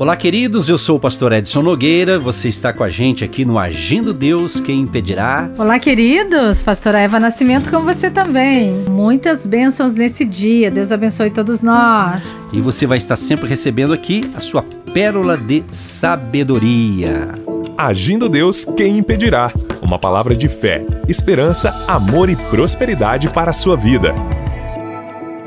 Olá, queridos. Eu sou o pastor Edson Nogueira. Você está com a gente aqui no Agindo Deus, quem impedirá? Olá, queridos. Pastora Eva Nascimento com você também. Muitas bênçãos nesse dia. Deus abençoe todos nós. E você vai estar sempre recebendo aqui a sua pérola de sabedoria. Agindo Deus, quem impedirá? Uma palavra de fé, esperança, amor e prosperidade para a sua vida.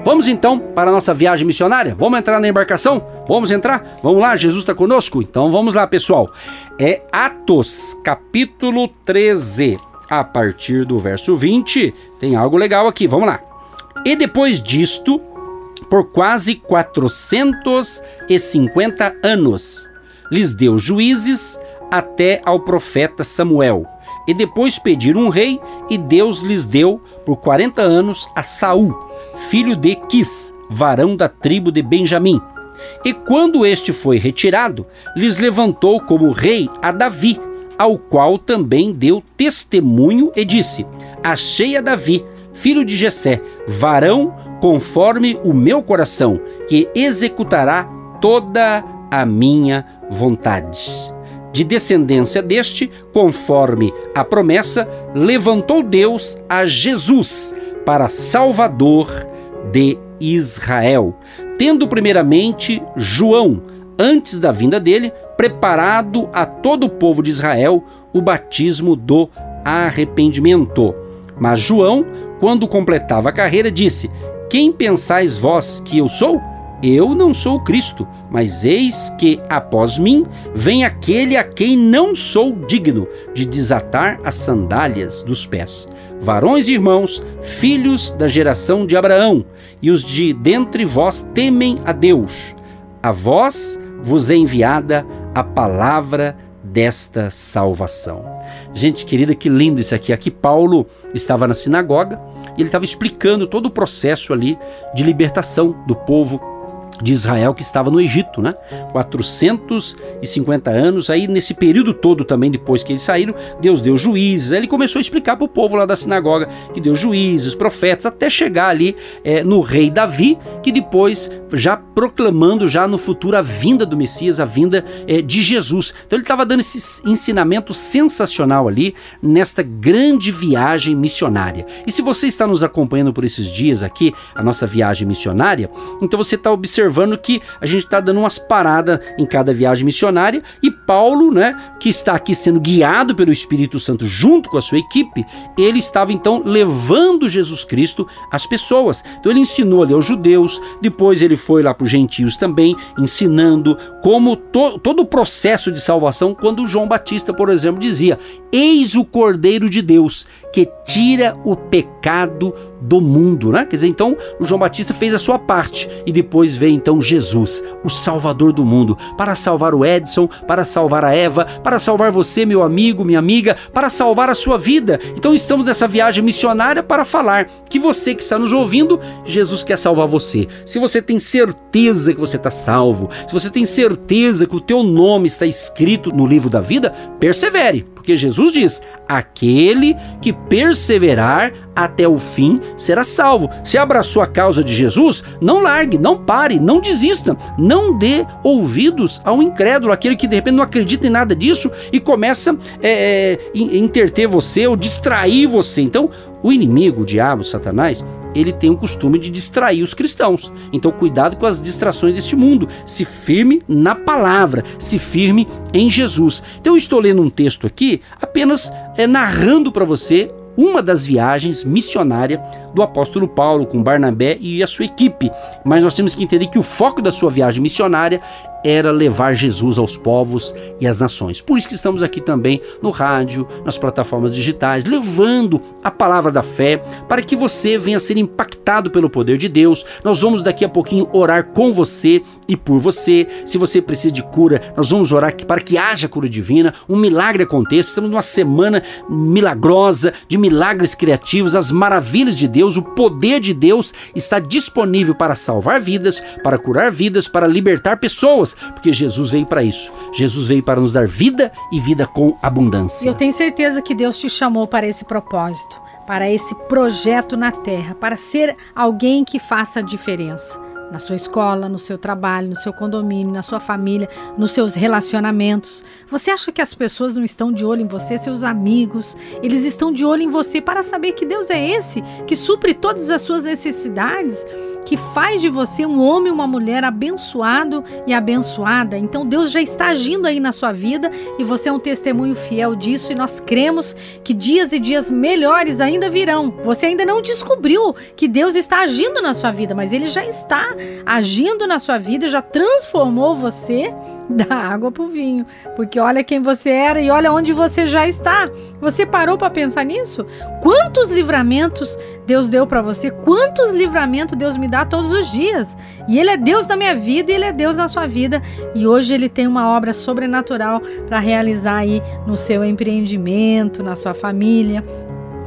Vamos então para a nossa viagem missionária? Vamos entrar na embarcação? Vamos entrar? Vamos lá, Jesus está conosco? Então vamos lá, pessoal. É Atos, capítulo 13. A partir do verso 20, tem algo legal aqui. Vamos lá. E depois disto, por quase 450 anos, lhes deu juízes até ao profeta Samuel. E depois pediram um rei, e Deus lhes deu por 40 anos a Saul filho de Quis, varão da tribo de Benjamim. E quando este foi retirado, lhes levantou como rei a Davi, ao qual também deu testemunho e disse: Achei a Davi, filho de Jessé, varão conforme o meu coração, que executará toda a minha vontade. De descendência deste, conforme a promessa, levantou Deus a Jesus, para Salvador de Israel, tendo primeiramente João, antes da vinda dele, preparado a todo o povo de Israel o batismo do arrependimento. Mas João, quando completava a carreira, disse: Quem pensais vós que eu sou? Eu não sou Cristo, mas eis que após mim vem aquele a quem não sou digno de desatar as sandálias dos pés. Varões e irmãos, filhos da geração de Abraão, e os de dentre vós temem a Deus. A vós vos é enviada a palavra desta salvação. Gente querida, que lindo isso aqui. Aqui Paulo estava na sinagoga e ele estava explicando todo o processo ali de libertação do povo de Israel que estava no Egito, né? 450 anos. Aí, nesse período todo também, depois que eles saíram, Deus deu juízes. Aí ele começou a explicar para o povo lá da sinagoga que deu juízes, profetas, até chegar ali é, no rei Davi, que depois, já proclamando já no futuro a vinda do Messias, a vinda é, de Jesus. Então ele estava dando esse ensinamento sensacional ali nesta grande viagem missionária. E se você está nos acompanhando por esses dias aqui, a nossa viagem missionária, então você está observando observando que a gente está dando umas paradas em cada viagem missionária e Paulo, né, que está aqui sendo guiado pelo Espírito Santo junto com a sua equipe, ele estava então levando Jesus Cristo às pessoas. Então ele ensinou ali aos judeus, depois ele foi lá para os gentios também, ensinando como to todo o processo de salvação, quando João Batista, por exemplo, dizia: Eis o Cordeiro de Deus que tira o pecado do mundo, né? Quer dizer, então o João Batista fez a sua parte e depois veio então Jesus, o Salvador do mundo, para salvar o Edson, para salvar a Eva, para salvar você, meu amigo, minha amiga, para salvar a sua vida. Então estamos nessa viagem missionária para falar que você que está nos ouvindo, Jesus quer salvar você. Se você tem certeza que você está salvo, se você tem certeza que o teu nome está escrito no livro da vida, persevere, porque Jesus diz: aquele que perseverar até o fim será salvo. Se abraçou a causa de Jesus, não largue, não pare, não desista, não dê ouvidos ao incrédulo, aquele que de repente não acredita em nada disso e começa é, é, interter você ou distrair você. Então, o inimigo, o diabo, Satanás, ele tem o costume de distrair os cristãos. Então, cuidado com as distrações deste mundo. Se firme na palavra, se firme em Jesus. Então, eu estou lendo um texto aqui apenas é, narrando para você uma das viagens missionárias do apóstolo Paulo com Barnabé e a sua equipe. Mas nós temos que entender que o foco da sua viagem missionária era levar Jesus aos povos e às nações. Por isso que estamos aqui também no rádio, nas plataformas digitais, levando a palavra da fé para que você venha a ser impactado pelo poder de Deus. Nós vamos daqui a pouquinho orar com você e por você. Se você precisa de cura, nós vamos orar para que haja cura divina, um milagre aconteça. Estamos numa semana milagrosa de milagres criativos, as maravilhas de Deus, o poder de Deus está disponível para salvar vidas, para curar vidas, para libertar pessoas porque Jesus veio para isso. Jesus veio para nos dar vida e vida com abundância. E eu tenho certeza que Deus te chamou para esse propósito, para esse projeto na terra, para ser alguém que faça a diferença. na sua escola, no seu trabalho, no seu condomínio, na sua família, nos seus relacionamentos. Você acha que as pessoas não estão de olho em você, seus amigos? Eles estão de olho em você para saber que Deus é esse que supre todas as suas necessidades? Que faz de você um homem uma mulher abençoado e abençoada. Então Deus já está agindo aí na sua vida e você é um testemunho fiel disso e nós cremos que dias e dias melhores ainda virão. Você ainda não descobriu que Deus está agindo na sua vida, mas ele já está agindo na sua vida, já transformou você da água para o vinho, porque olha quem você era e olha onde você já está. Você parou para pensar nisso? Quantos livramentos Deus deu para você? Quantos livramentos Deus me todos os dias? E Ele é Deus da minha vida e Ele é Deus na sua vida. E hoje Ele tem uma obra sobrenatural para realizar aí no seu empreendimento, na sua família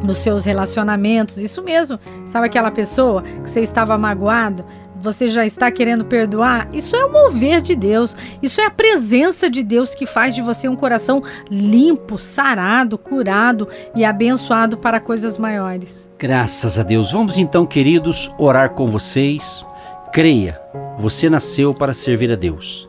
nos seus relacionamentos, isso mesmo. Sabe aquela pessoa que você estava magoado? Você já está querendo perdoar, isso é o mover de Deus, isso é a presença de Deus que faz de você um coração limpo, sarado, curado e abençoado para coisas maiores. Graças a Deus. Vamos então, queridos, orar com vocês. Creia, você nasceu para servir a Deus.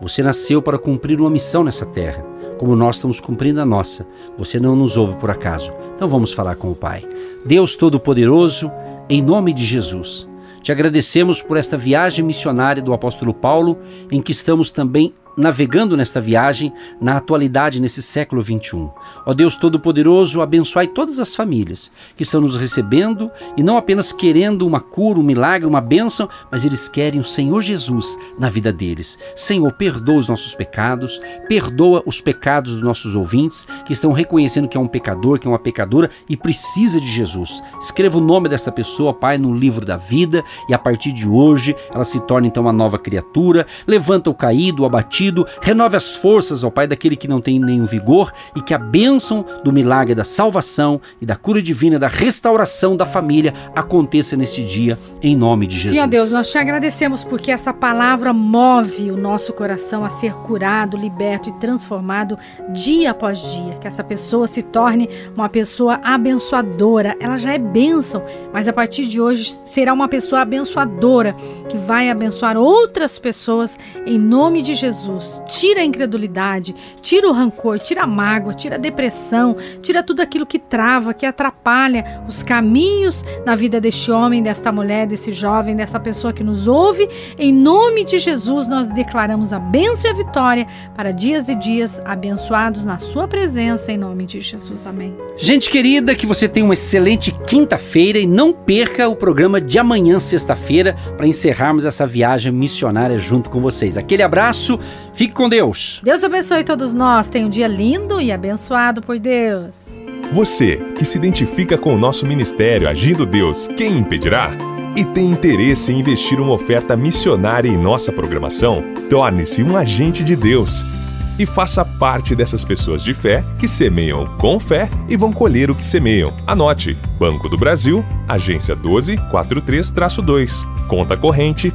Você nasceu para cumprir uma missão nessa terra, como nós estamos cumprindo a nossa. Você não nos ouve por acaso. Então vamos falar com o Pai. Deus Todo-Poderoso, em nome de Jesus. Te agradecemos por esta viagem missionária do apóstolo Paulo, em que estamos também navegando nesta viagem na atualidade nesse século 21. Ó Deus Todo-Poderoso, abençoai todas as famílias que estão nos recebendo e não apenas querendo uma cura, um milagre, uma bênção, mas eles querem o Senhor Jesus na vida deles. Senhor, perdoa os nossos pecados, perdoa os pecados dos nossos ouvintes que estão reconhecendo que é um pecador, que é uma pecadora e precisa de Jesus. Escreva o nome dessa pessoa, Pai, no livro da vida e a partir de hoje ela se torna então uma nova criatura. Levanta o caído, o abatido renove as forças, ó Pai, daquele que não tem nenhum vigor e que a bênção do milagre da salvação e da cura divina, da restauração da família aconteça nesse dia, em nome de Jesus. Sim, ó Deus, nós te agradecemos porque essa palavra move o nosso coração a ser curado, liberto e transformado dia após dia. Que essa pessoa se torne uma pessoa abençoadora. Ela já é bênção, mas a partir de hoje será uma pessoa abençoadora que vai abençoar outras pessoas em nome de Jesus. Jesus. Tira a incredulidade, tira o rancor, tira a mágoa, tira a depressão, tira tudo aquilo que trava, que atrapalha os caminhos na vida deste homem, desta mulher, desse jovem, dessa pessoa que nos ouve. Em nome de Jesus, nós declaramos a bênção e a vitória para dias e dias abençoados na Sua presença, em nome de Jesus. Amém. Gente querida, que você tenha uma excelente quinta-feira e não perca o programa de amanhã, sexta-feira, para encerrarmos essa viagem missionária junto com vocês. Aquele abraço. Fique com Deus. Deus abençoe todos nós. Tenha um dia lindo e abençoado por Deus. Você que se identifica com o nosso ministério Agindo Deus, quem impedirá? E tem interesse em investir uma oferta missionária em nossa programação? Torne-se um agente de Deus e faça parte dessas pessoas de fé que semeiam com fé e vão colher o que semeiam. Anote: Banco do Brasil, agência 1243-2, conta corrente